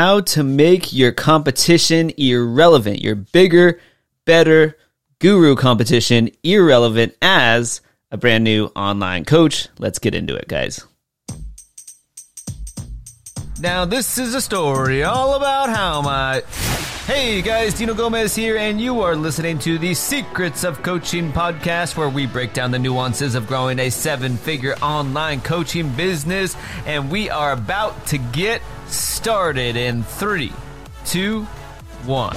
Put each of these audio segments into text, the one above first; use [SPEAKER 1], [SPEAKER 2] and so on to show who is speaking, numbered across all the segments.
[SPEAKER 1] how to make your competition irrelevant, your bigger, better guru competition irrelevant as a brand new online coach. Let's get into it, guys. Now, this is a story all about how my. Hey guys, Dino Gomez here, and you are listening to the Secrets of Coaching podcast, where we break down the nuances of growing a seven figure online coaching business. And we are about to get started in three, two, one.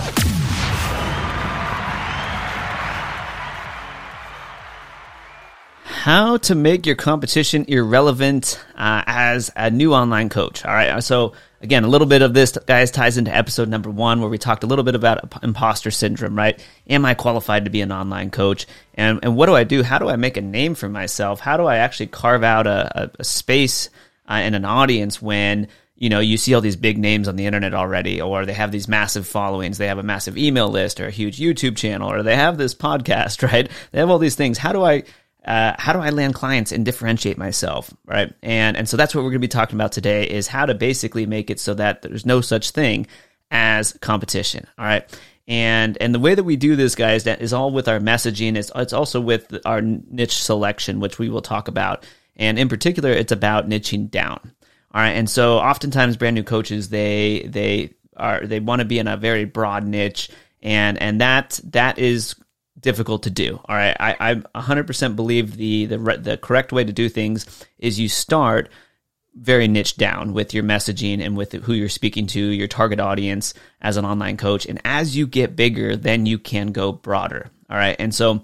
[SPEAKER 1] how to make your competition irrelevant uh, as a new online coach. All right. So, again, a little bit of this, guys, ties into episode number one, where we talked a little bit about imposter syndrome, right? Am I qualified to be an online coach? And, and what do I do? How do I make a name for myself? How do I actually carve out a, a, a space uh, and an audience when you know you see all these big names on the internet already or they have these massive followings they have a massive email list or a huge youtube channel or they have this podcast right they have all these things how do i uh, how do I land clients and differentiate myself, right? And and so that's what we're going to be talking about today is how to basically make it so that there's no such thing as competition, all right? And and the way that we do this, guys, that is all with our messaging. It's it's also with our niche selection, which we will talk about. And in particular, it's about niching down. All right. And so oftentimes brand new coaches, they they are they want to be in a very broad niche and and that that is difficult to do. All right, I, I 100% believe the, the the correct way to do things is you start very niche down with your messaging and with who you're speaking to, your target audience as an online coach, and as you get bigger, then you can go broader. All right, and so.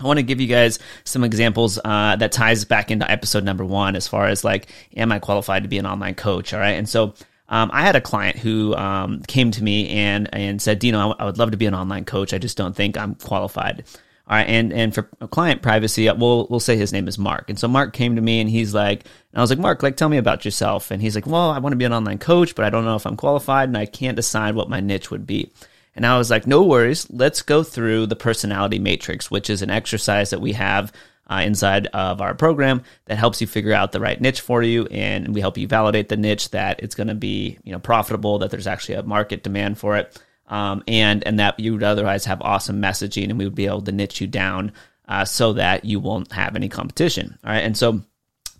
[SPEAKER 1] I want to give you guys some examples uh, that ties back into episode number one, as far as like, am I qualified to be an online coach? All right, and so um, I had a client who um, came to me and and said, Dino, I, would love to be an online coach. I just don't think I'm qualified. All right, and and for client privacy, uh, we'll we'll say his name is Mark. And so Mark came to me and he's like, and I was like, Mark, like, tell me about yourself. And he's like, Well, I want to be an online coach, but I don't know if I'm qualified, and I can't decide what my niche would be. And I was like, No worries, let's go through the personality matrix, which is an exercise that we have uh, inside of our program that helps you figure out the right niche for you, and we help you validate the niche that it's going to be you know profitable, that there's actually a market demand for it, um, and and that you would otherwise have awesome messaging, and we would be able to niche you down uh, so that you won't have any competition. All right, and so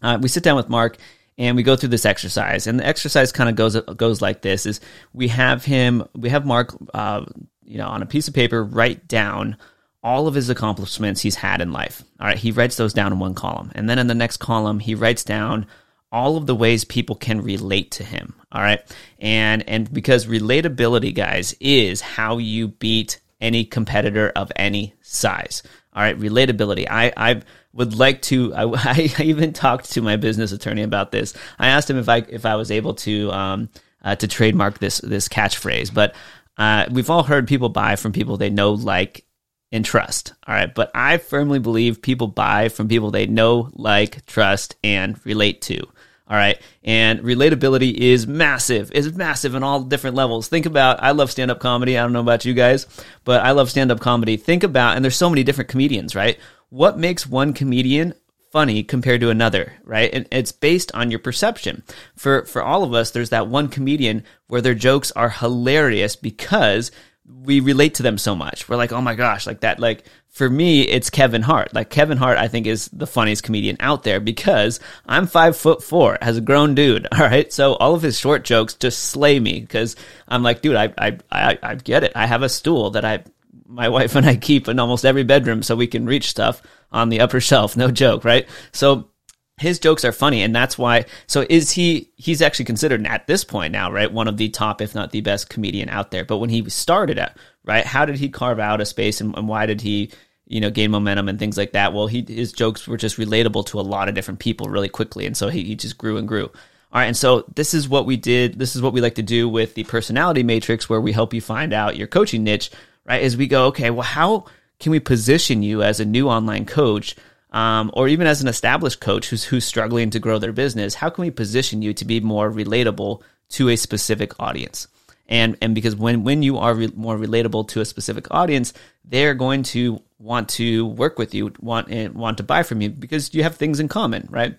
[SPEAKER 1] uh, we sit down with Mark and we go through this exercise and the exercise kind of goes goes like this is we have him we have mark uh, you know on a piece of paper write down all of his accomplishments he's had in life. All right, he writes those down in one column. And then in the next column, he writes down all of the ways people can relate to him. All right. And and because relatability, guys, is how you beat any competitor of any size. All right, relatability. I I would like to. I, I even talked to my business attorney about this. I asked him if I if I was able to um uh, to trademark this this catchphrase, but uh, we've all heard people buy from people they know, like, and trust. All right. But I firmly believe people buy from people they know, like, trust, and relate to. All right. And relatability is massive. It's massive in all different levels. Think about, I love stand up comedy. I don't know about you guys, but I love stand up comedy. Think about, and there's so many different comedians, right? What makes one comedian funny compared to another, right? And it's based on your perception. For for all of us, there's that one comedian where their jokes are hilarious because we relate to them so much. We're like, oh my gosh, like that. Like for me, it's Kevin Hart. Like Kevin Hart, I think is the funniest comedian out there because I'm five foot four as a grown dude. All right, so all of his short jokes just slay me because I'm like, dude, I, I I I get it. I have a stool that I my wife and I keep in almost every bedroom so we can reach stuff on the upper shelf. No joke, right? So his jokes are funny and that's why so is he he's actually considered at this point now right one of the top if not the best comedian out there. But when he started at right how did he carve out a space and, and why did he you know gain momentum and things like that? Well he his jokes were just relatable to a lot of different people really quickly and so he, he just grew and grew. All right and so this is what we did this is what we like to do with the personality matrix where we help you find out your coaching niche right is we go okay well how can we position you as a new online coach um, or even as an established coach who's who's struggling to grow their business, how can we position you to be more relatable to a specific audience? And and because when when you are re- more relatable to a specific audience, they're going to want to work with you, want and want to buy from you because you have things in common, right?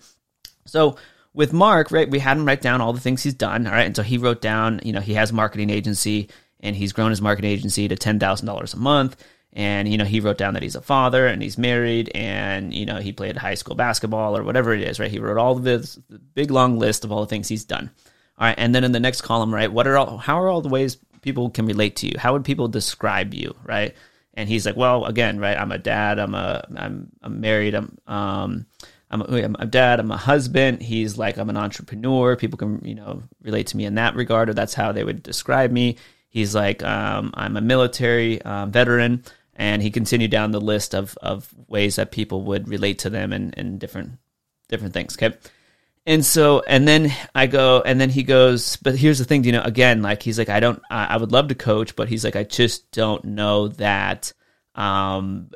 [SPEAKER 1] So with Mark, right, we had him write down all the things he's done. All right. And so he wrote down, you know, he has marketing agency and he's grown his marketing agency to $10,000 a month. And, you know, he wrote down that he's a father and he's married and, you know, he played high school basketball or whatever it is, right? He wrote all this big long list of all the things he's done. All right. And then in the next column, right, what are all, how are all the ways people can relate to you? How would people describe you, right? And he's like, well, again, right, I'm a dad, I'm a, I'm, I'm married, I'm, um, I'm a, I'm a dad, I'm a husband. He's like, I'm an entrepreneur. People can, you know, relate to me in that regard, or that's how they would describe me. He's like, um, I'm a military uh, veteran, and he continued down the list of of ways that people would relate to them and, and different different things. Okay. And so, and then I go, and then he goes, but here's the thing, you know, again, like he's like, I don't, I, I would love to coach, but he's like, I just don't know that, um,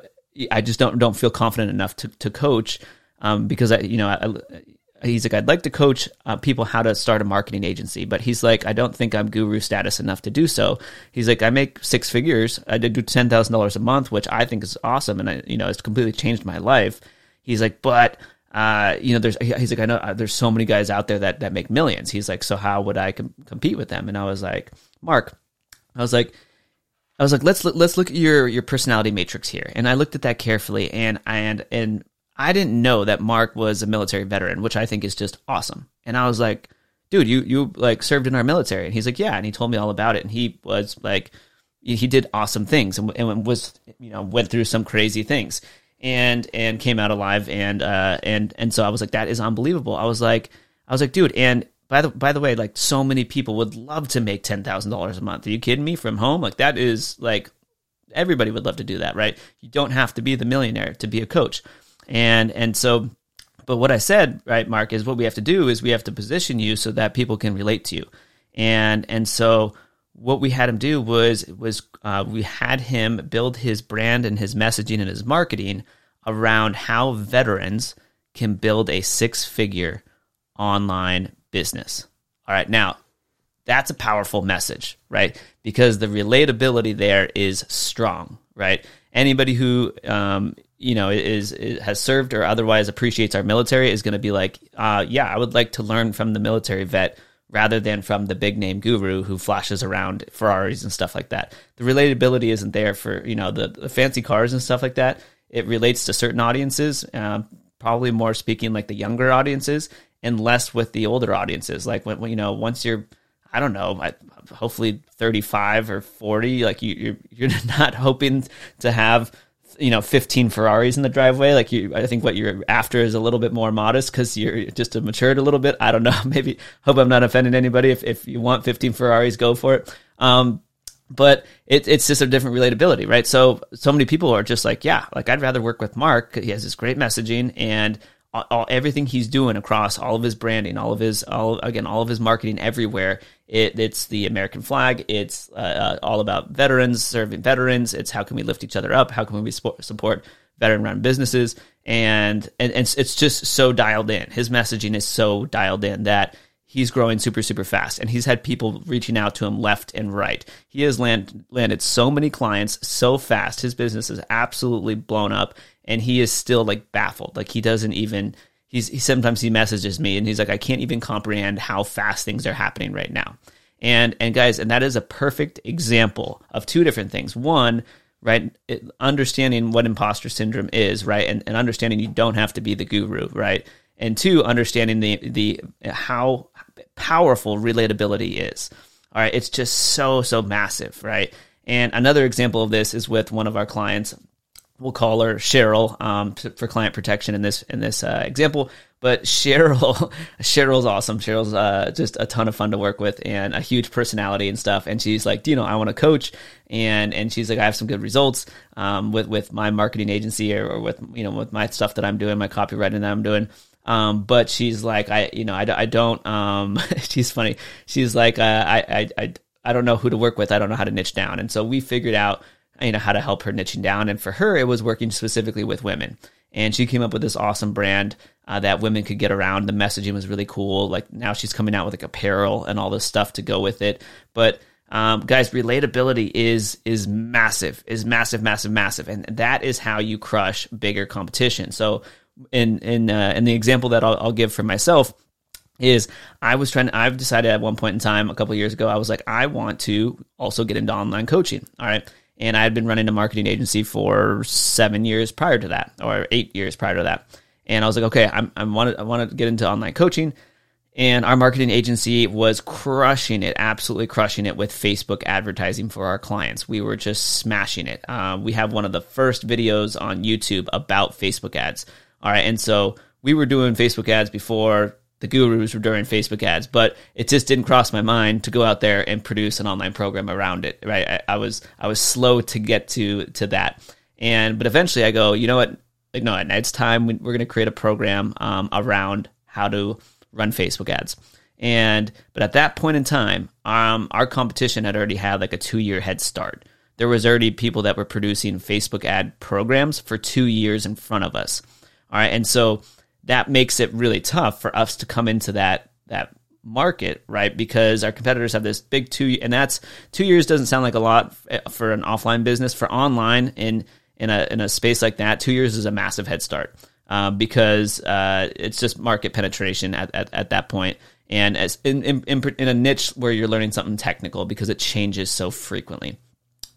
[SPEAKER 1] I just don't, don't feel confident enough to, to coach, um, because I, you know, I, he's like, I'd like to coach uh, people how to start a marketing agency, but he's like, I don't think I'm guru status enough to do so. He's like, I make six figures. I did do ten thousand dollars a month, which I think is awesome, and I, you know, it's completely changed my life. He's like, but uh, you know, there's he's like, I know uh, there's so many guys out there that that make millions. He's like, so how would I com- compete with them? And I was like, Mark, I was like. I was like, let's let's look at your your personality matrix here, and I looked at that carefully, and and and I didn't know that Mark was a military veteran, which I think is just awesome. And I was like, dude, you you like served in our military, and he's like, yeah, and he told me all about it, and he was like, he did awesome things, and, and was you know went through some crazy things, and and came out alive, and uh and and so I was like, that is unbelievable. I was like, I was like, dude, and by the by the way, like so many people would love to make ten thousand dollars a month. Are you kidding me? From home, like that is like everybody would love to do that, right? You don't have to be the millionaire to be a coach. And and so but what I said, right, Mark, is what we have to do is we have to position you so that people can relate to you. And and so what we had him do was was uh, we had him build his brand and his messaging and his marketing around how veterans can build a six figure online business. All right, now that's a powerful message, right? Because the relatability there is strong, right? Anybody who um, you know is, is, has served or otherwise appreciates our military is going to be like, uh, yeah, I would like to learn from the military vet rather than from the big name guru who flashes around Ferraris and stuff like that. The relatability isn't there for you know the, the fancy cars and stuff like that. It relates to certain audiences, uh, probably more speaking like the younger audiences, and less with the older audiences. Like when, when you know once you're I don't know, hopefully 35 or 40, like you, you're, you're not hoping to have you know 15 Ferraris in the driveway. Like you, I think what you're after is a little bit more modest because you're just matured a little bit. I don't know. Maybe hope I'm not offending anybody. If if you want 15 Ferraris, go for it. Um, but it, it's just a different relatability, right? So so many people are just like, yeah, like I'd rather work with Mark. He has this great messaging and all, everything he's doing across all of his branding, all of his all again all of his marketing everywhere. It, it's the American flag. It's uh, uh, all about veterans serving veterans. It's how can we lift each other up? How can we support veteran-run businesses? And, and and it's just so dialed in. His messaging is so dialed in that he's growing super super fast and he's had people reaching out to him left and right he has land, landed so many clients so fast his business is absolutely blown up and he is still like baffled. Like he doesn't even he's he sometimes he messages me and he's like I can't even comprehend how fast things are happening right now. And and guys, and that is a perfect example of two different things. One, right, it, understanding what imposter syndrome is, right, and, and understanding you don't have to be the guru, right, and two, understanding the the how powerful relatability is. All right, it's just so so massive, right? And another example of this is with one of our clients we'll call her Cheryl um, for client protection in this in this uh, example. But Cheryl, Cheryl's awesome. Cheryl's uh, just a ton of fun to work with and a huge personality and stuff. And she's like, you know, I want to coach, and and she's like, I have some good results um, with with my marketing agency or, or, with you know with my stuff that I'm doing, my copywriting that I'm doing. Um, but she's like, I you know, I, I don't. Um, she's funny. She's like, uh, I, I I I don't know who to work with. I don't know how to niche down. And so we figured out you know how to help her niching down and for her it was working specifically with women and she came up with this awesome brand uh, that women could get around the messaging was really cool like now she's coming out with like apparel and all this stuff to go with it but um, guys relatability is is massive is massive massive massive and that is how you crush bigger competition so in in uh, in the example that I'll, I'll give for myself is I was trying I've decided at one point in time a couple years ago I was like I want to also get into online coaching all right and I had been running a marketing agency for 7 years prior to that or 8 years prior to that and I was like okay I'm, I want to I want to get into online coaching and our marketing agency was crushing it, absolutely crushing it with Facebook advertising for our clients. We were just smashing it. Uh, we have one of the first videos on YouTube about Facebook ads. All right. And so we were doing Facebook ads before the gurus were doing Facebook ads, but it just didn't cross my mind to go out there and produce an online program around it. Right. I, I was, I was slow to get to, to that. And, but eventually I go, you know what? Like, no, it's time. We're going to create a program um, around how to run Facebook ads. And but at that point in time, um, our competition had already had like a two year head start. There was already people that were producing Facebook ad programs for two years in front of us. All right, and so that makes it really tough for us to come into that that market, right? Because our competitors have this big two, and that's two years doesn't sound like a lot for an offline business. For online in in a in a space like that, two years is a massive head start uh, because uh, it's just market penetration at, at, at that point and as in, in, in, a niche where you're learning something technical because it changes so frequently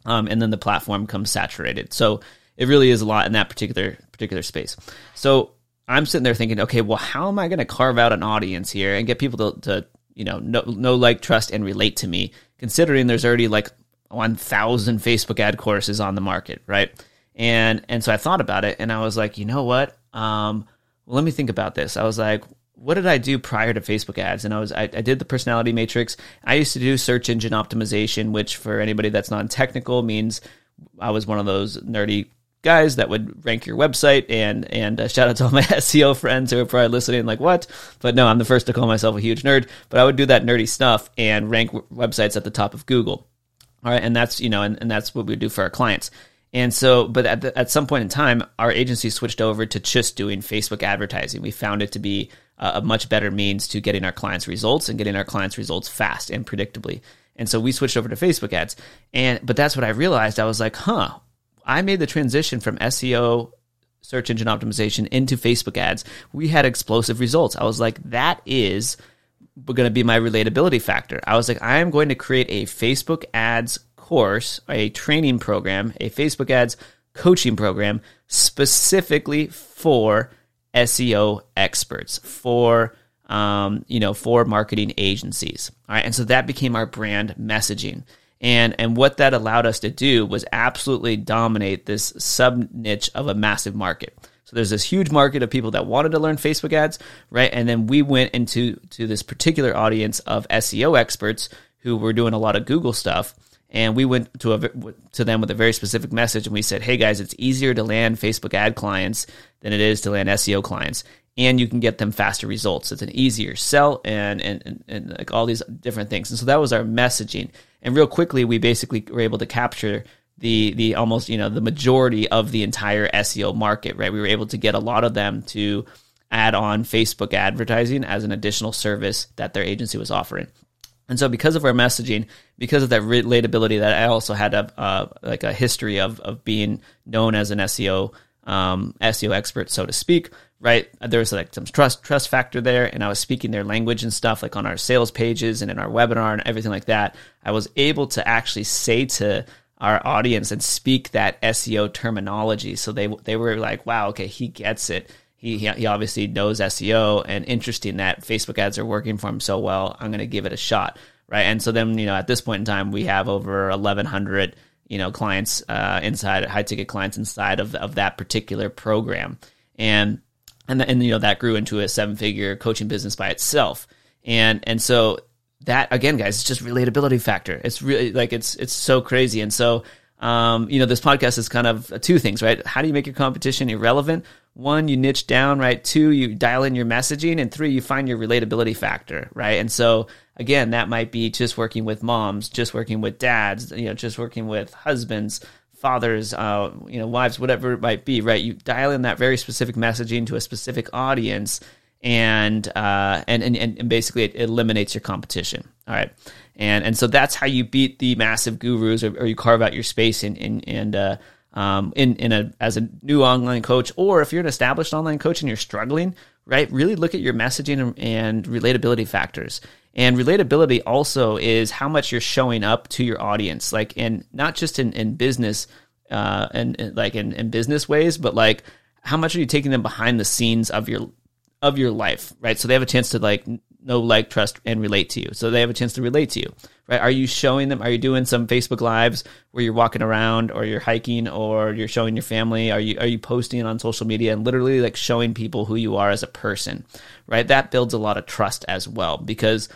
[SPEAKER 1] um, and then the platform comes saturated so it really is a lot in that particular particular space so i'm sitting there thinking okay well how am i going to carve out an audience here and get people to, to you know know, know like trust and relate to me considering there's already like 1000 facebook ad courses on the market right and and so i thought about it and i was like you know what um, well, let me think about this. I was like, what did I do prior to Facebook ads? And I was I, I, did the personality matrix. I used to do search engine optimization, which for anybody that's non technical means I was one of those nerdy guys that would rank your website. And and uh, shout out to all my SEO friends who are probably listening, like what? But no, I'm the first to call myself a huge nerd. But I would do that nerdy stuff and rank w- websites at the top of Google. All right, and that's you know, and, and that's what we do for our clients. And so, but at, the, at some point in time, our agency switched over to just doing Facebook advertising. We found it to be a, a much better means to getting our clients results and getting our clients results fast and predictably. And so we switched over to Facebook ads. And but that's what I realized. I was like, huh, I made the transition from SEO search engine optimization into Facebook ads. We had explosive results. I was like, that is going to be my relatability factor. I was like, I am going to create a Facebook ads course, a training program, a Facebook ads coaching program specifically for SEO experts, for um, you know, for marketing agencies. All right, and so that became our brand messaging. And, and what that allowed us to do was absolutely dominate this sub niche of a massive market. So there's this huge market of people that wanted to learn Facebook ads, right? And then we went into to this particular audience of SEO experts who were doing a lot of Google stuff. And we went to a, to them with a very specific message. And we said hey guys it's easier to land facebook ad clients than it is to land seo clients. And you can get them faster results. It's an easier sell and and, and, and like all these different things. And so that was our messaging and real quickly we basically were able to capture the the almost you know the majority of the entire seo market right we were able to get a lot of them to add on facebook advertising as an additional service that their agency was offering and so, because of our messaging, because of that relatability, that I also had a uh, like a history of of being known as an SEO um, SEO expert, so to speak. Right, there was like some trust trust factor there, and I was speaking their language and stuff, like on our sales pages and in our webinar and everything like that. I was able to actually say to our audience and speak that SEO terminology, so they they were like, "Wow, okay, he gets it." he, he obviously knows SEO and interesting that Facebook ads are working for him so well. I'm going to give it a shot, right? And so then you know at this point in time we have over 1,100 you know clients uh, inside high ticket clients inside of of that particular program, and and and you know that grew into a seven figure coaching business by itself, and and so that again, guys, it's just relatability factor. It's really like it's it's so crazy, and so um, you know, this podcast is kind of two things, right? How do you make your competition irrelevant? One, you niche down, right? Two, you dial in your messaging, and three, you find your relatability factor, right? And so, again, that might be just working with moms, just working with dads, you know, just working with husbands, fathers, uh, you know, wives, whatever it might be, right? You dial in that very specific messaging to a specific audience, and uh, and, and and basically it eliminates your competition. All right and and so that's how you beat the massive gurus, or, or you carve out your space in in and uh, um, in in a as a new online coach, or if you're an established online coach and you're struggling, right? Really look at your messaging and, and relatability factors. And relatability also is how much you're showing up to your audience, like, and not just in, in business, uh, and, and like in, in business ways, but like how much are you taking them behind the scenes of your of your life, right? So they have a chance to like know, like, trust, and relate to you. So they have a chance to relate to you, right? Are you showing them? Are you doing some Facebook lives where you're walking around, or you're hiking, or you're showing your family? Are you are you posting on social media and literally like showing people who you are as a person, right? That builds a lot of trust as well because,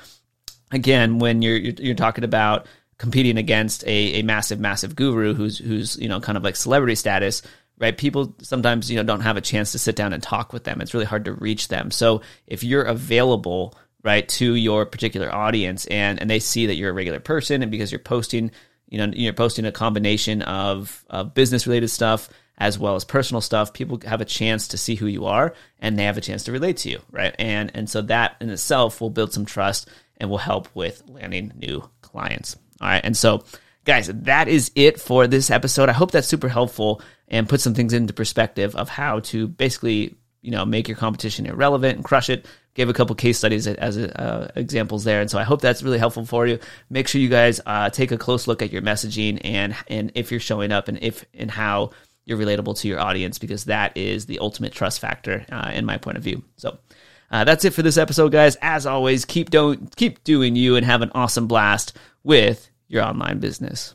[SPEAKER 1] again, when you're you're, you're talking about competing against a, a massive massive guru who's who's you know kind of like celebrity status right people sometimes you know don't have a chance to sit down and talk with them it's really hard to reach them so if you're available right to your particular audience and and they see that you're a regular person and because you're posting you know you're posting a combination of, of business related stuff as well as personal stuff people have a chance to see who you are and they have a chance to relate to you right? And and so that in itself will build some trust and will help with landing new clients. All right and so guys that is it for this episode. I hope that's super helpful and put some things into perspective of how to basically you know make your competition irrelevant and crush it gave a couple case studies as uh, examples there, and so I hope that's really helpful for you. Make sure you guys uh, take a close look at your messaging and and if you're showing up and if and how you're relatable to your audience because that is the ultimate trust factor uh, in my point of view. So. Uh, that's it for this episode, guys. As always, keep doing keep doing you and have an awesome blast with your online business.